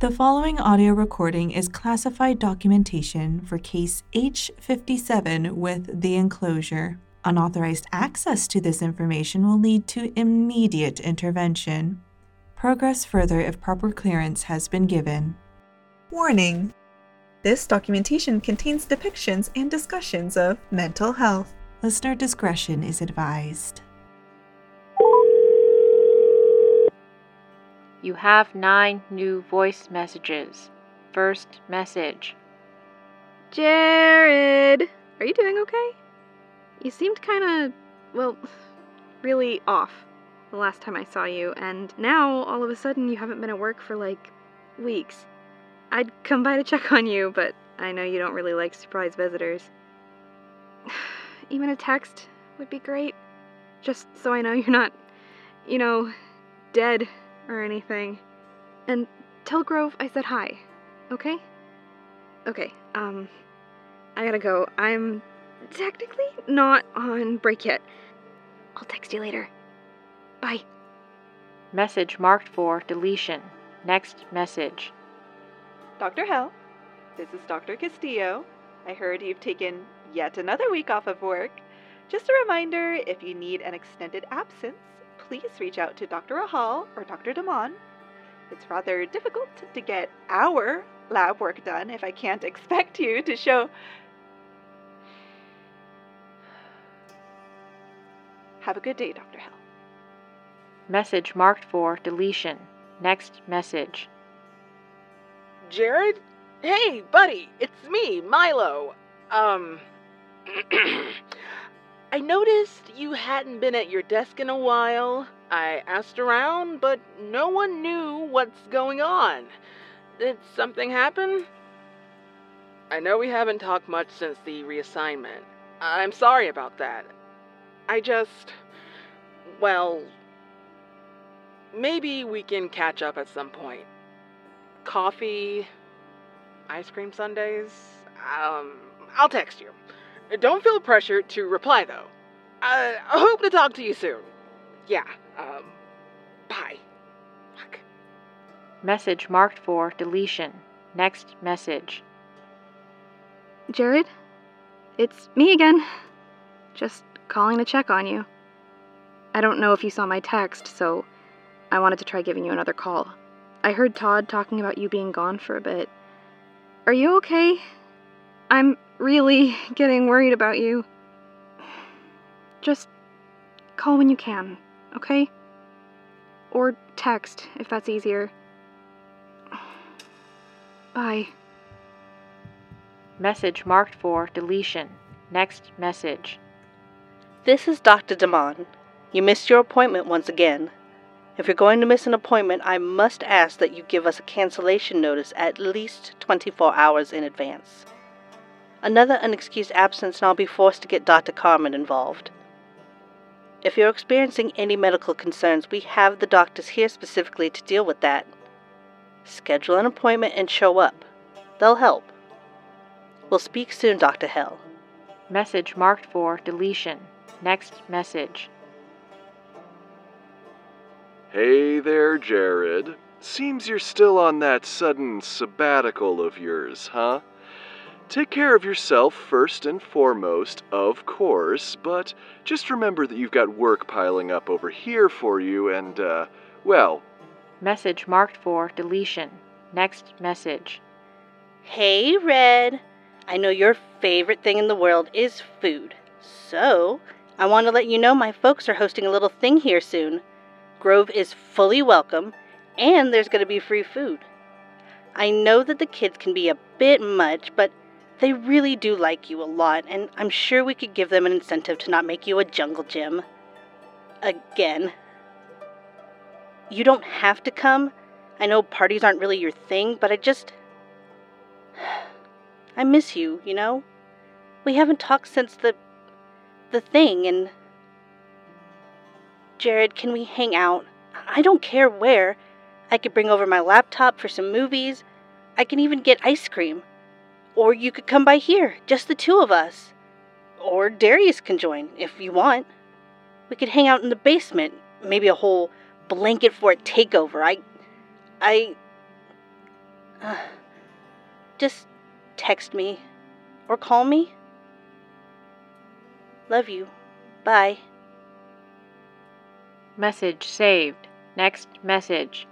The following audio recording is classified documentation for case H57 with the enclosure. Unauthorized access to this information will lead to immediate intervention. Progress further if proper clearance has been given. Warning This documentation contains depictions and discussions of mental health. Listener discretion is advised. You have nine new voice messages. First message. Jared! Are you doing okay? You seemed kind of, well, really off the last time I saw you, and now all of a sudden you haven't been at work for like weeks. I'd come by to check on you, but I know you don't really like surprise visitors. Even a text would be great, just so I know you're not, you know, dead or anything. And tell Grove I said hi, okay? Okay, um, I gotta go. I'm technically not on break yet. I'll text you later. Bye. Message marked for deletion. Next message. Dr. Hel, this is Dr. Castillo. I heard you've taken yet another week off of work. Just a reminder if you need an extended absence, please reach out to Dr. Rahal or Dr. Damon. It's rather difficult to get our lab work done if I can't expect you to show. Have a good day, Dr. Hel. Message marked for deletion. Next message. Jared? Hey, buddy, it's me, Milo. Um. I noticed you hadn't been at your desk in a while. I asked around, but no one knew what's going on. Did something happen? I know we haven't talked much since the reassignment. I'm sorry about that. I just. Well. Maybe we can catch up at some point. Coffee, ice cream sundaes. Um, I'll text you. Don't feel pressured to reply though. Uh, I hope to talk to you soon. Yeah, um, bye. Fuck. Message marked for deletion. Next message. Jared? It's me again. Just calling to check on you. I don't know if you saw my text, so I wanted to try giving you another call. I heard Todd talking about you being gone for a bit. Are you okay? I'm really getting worried about you. Just call when you can, okay? Or text if that's easier. Bye. Message marked for deletion. Next message. This is Dr. Damon. You missed your appointment once again. If you're going to miss an appointment, I must ask that you give us a cancellation notice at least 24 hours in advance. Another unexcused absence, and I'll be forced to get Dr. Carmen involved. If you're experiencing any medical concerns, we have the doctors here specifically to deal with that. Schedule an appointment and show up. They'll help. We'll speak soon, Dr. Hel. Message marked for deletion. Next message. Hey there, Jared. Seems you're still on that sudden sabbatical of yours, huh? Take care of yourself first and foremost, of course, but just remember that you've got work piling up over here for you, and, uh, well. Message marked for deletion. Next message. Hey, Red. I know your favorite thing in the world is food. So, I want to let you know my folks are hosting a little thing here soon. Grove is fully welcome, and there's going to be free food. I know that the kids can be a bit much, but they really do like you a lot, and I'm sure we could give them an incentive to not make you a jungle gym. Again. You don't have to come. I know parties aren't really your thing, but I just. I miss you, you know? We haven't talked since the. the thing, and. Jared, can we hang out? I don't care where. I could bring over my laptop for some movies. I can even get ice cream. Or you could come by here, just the two of us. Or Darius can join, if you want. We could hang out in the basement, maybe a whole blanket fort takeover. I. I. Uh, just text me or call me. Love you. Bye. Message saved. Next message.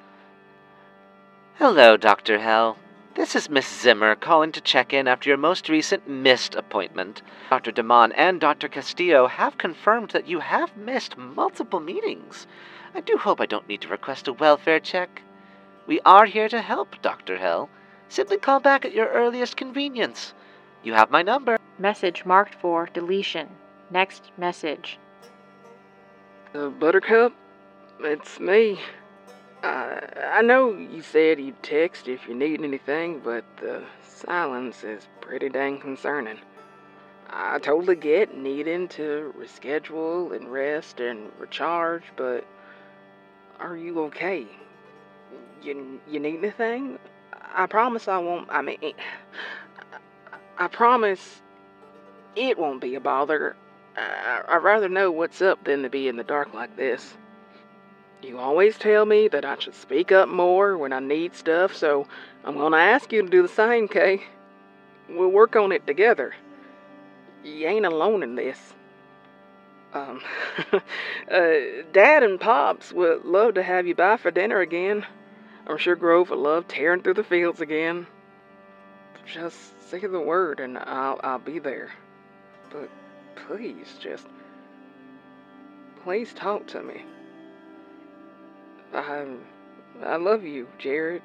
Hello, Dr. Hel. This is Miss Zimmer calling to check in after your most recent missed appointment. Dr. Damon and Dr. Castillo have confirmed that you have missed multiple meetings. I do hope I don't need to request a welfare check. We are here to help, Dr. Hel. Simply call back at your earliest convenience. You have my number. Message marked for deletion. Next message. Uh, Buttercup, it's me. I know you said you'd text if you need anything, but the silence is pretty dang concerning. I totally get needing to reschedule and rest and recharge, but are you okay? You, you need anything? I promise I won't. I mean, I promise it won't be a bother. I, I'd rather know what's up than to be in the dark like this. You always tell me that I should speak up more when I need stuff, so I'm gonna ask you to do the same, Kay. We'll work on it together. You ain't alone in this. Um, uh, Dad and Pops would love to have you by for dinner again. I'm sure Grove would love tearing through the fields again. Just say the word and I'll, I'll be there. But please, just. Please talk to me. I, I love you, Jared.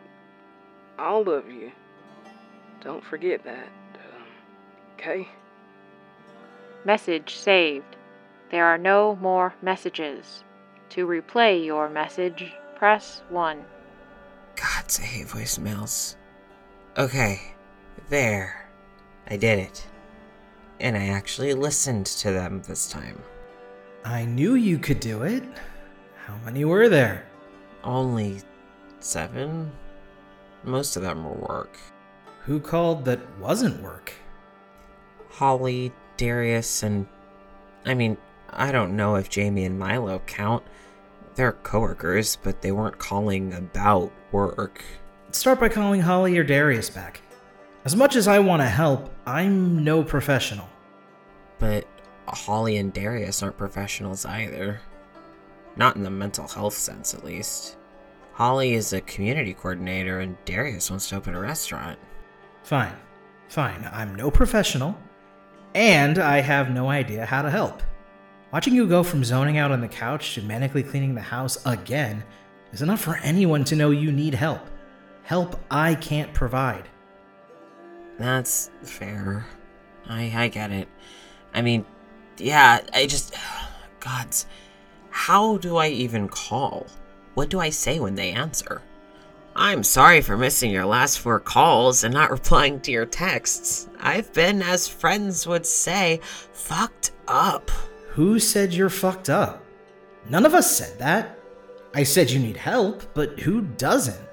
All love you. Don't forget that. Um, okay? Message saved. There are no more messages. To replay your message, press 1. God, I hate voicemails. Okay, there. I did it. And I actually listened to them this time. I knew you could do it. How many were there? Only seven? Most of them were work. Who called that wasn't work? Holly, Darius, and. I mean, I don't know if Jamie and Milo count. They're coworkers, but they weren't calling about work. Start by calling Holly or Darius back. As much as I want to help, I'm no professional. But Holly and Darius aren't professionals either. Not in the mental health sense, at least. Holly is a community coordinator, and Darius wants to open a restaurant. Fine. Fine. I'm no professional, and I have no idea how to help. Watching you go from zoning out on the couch to manically cleaning the house again is enough for anyone to know you need help. Help I can't provide. That's fair. I I get it. I mean, yeah, I just gods how do I even call? What do I say when they answer? I'm sorry for missing your last four calls and not replying to your texts. I've been, as friends would say, fucked up. Who said you're fucked up? None of us said that. I said you need help, but who doesn't?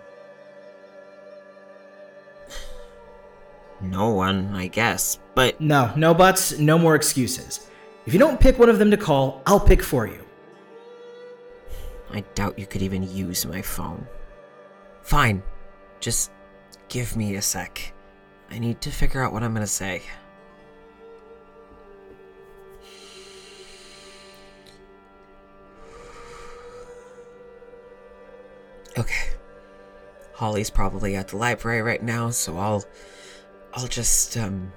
No one, I guess, but. No, no buts, no more excuses. If you don't pick one of them to call, I'll pick for you. I doubt you could even use my phone. Fine. Just give me a sec. I need to figure out what I'm gonna say. Okay. Holly's probably at the library right now, so I'll I'll just um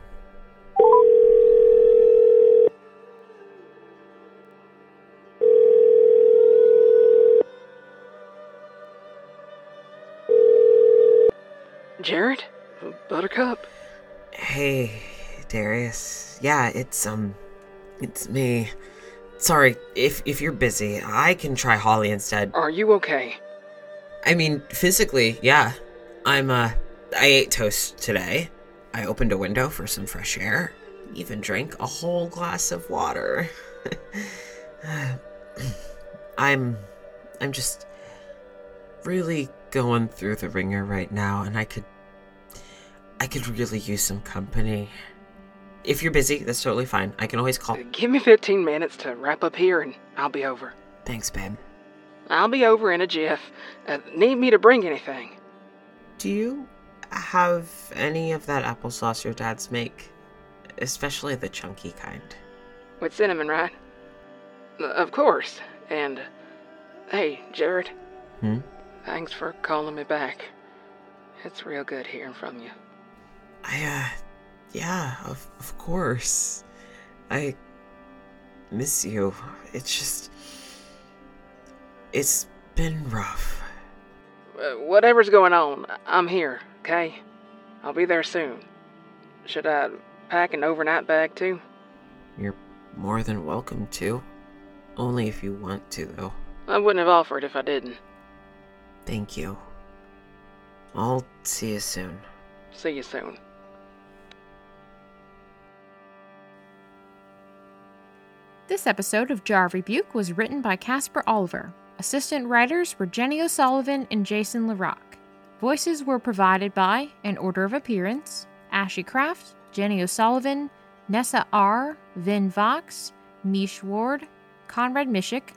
Jared? Buttercup? Hey, Darius. Yeah, it's um it's me. Sorry, if if you're busy, I can try Holly instead. Are you okay? I mean, physically, yeah. I'm uh I ate toast today. I opened a window for some fresh air. Even drank a whole glass of water. I'm I'm just really going through the ringer right now and I could I could really use some company. If you're busy, that's totally fine. I can always call. Give me 15 minutes to wrap up here and I'll be over. Thanks, babe. I'll be over in a jiff. Uh, need me to bring anything? Do you have any of that applesauce your dads make, especially the chunky kind. With cinnamon, right? Uh, Of course. And hey, Jared. Hmm? Thanks for calling me back. It's real good hearing from you. I, uh, yeah, of, of course. I miss you. It's just. It's been rough. Uh, whatever's going on, I'm here, okay? I'll be there soon. Should I pack an overnight bag too? You're more than welcome to. Only if you want to, though. I wouldn't have offered if I didn't. Thank you. I'll see you soon. See you soon. This episode of Jar of Rebuke was written by Casper Oliver. Assistant writers were Jenny O'Sullivan and Jason LaRock. Voices were provided by, in order of appearance, Ashlee Craft, Jenny O'Sullivan, Nessa R., Vin Vox, Mish Ward, Conrad Mishik,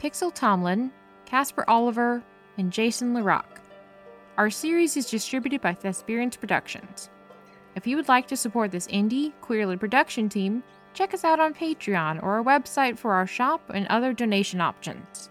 Pixel Tomlin, Casper Oliver, and Jason LaRock. Our series is distributed by Thesperience Productions. If you would like to support this indie, queerly production team, check us out on Patreon or our website for our shop and other donation options.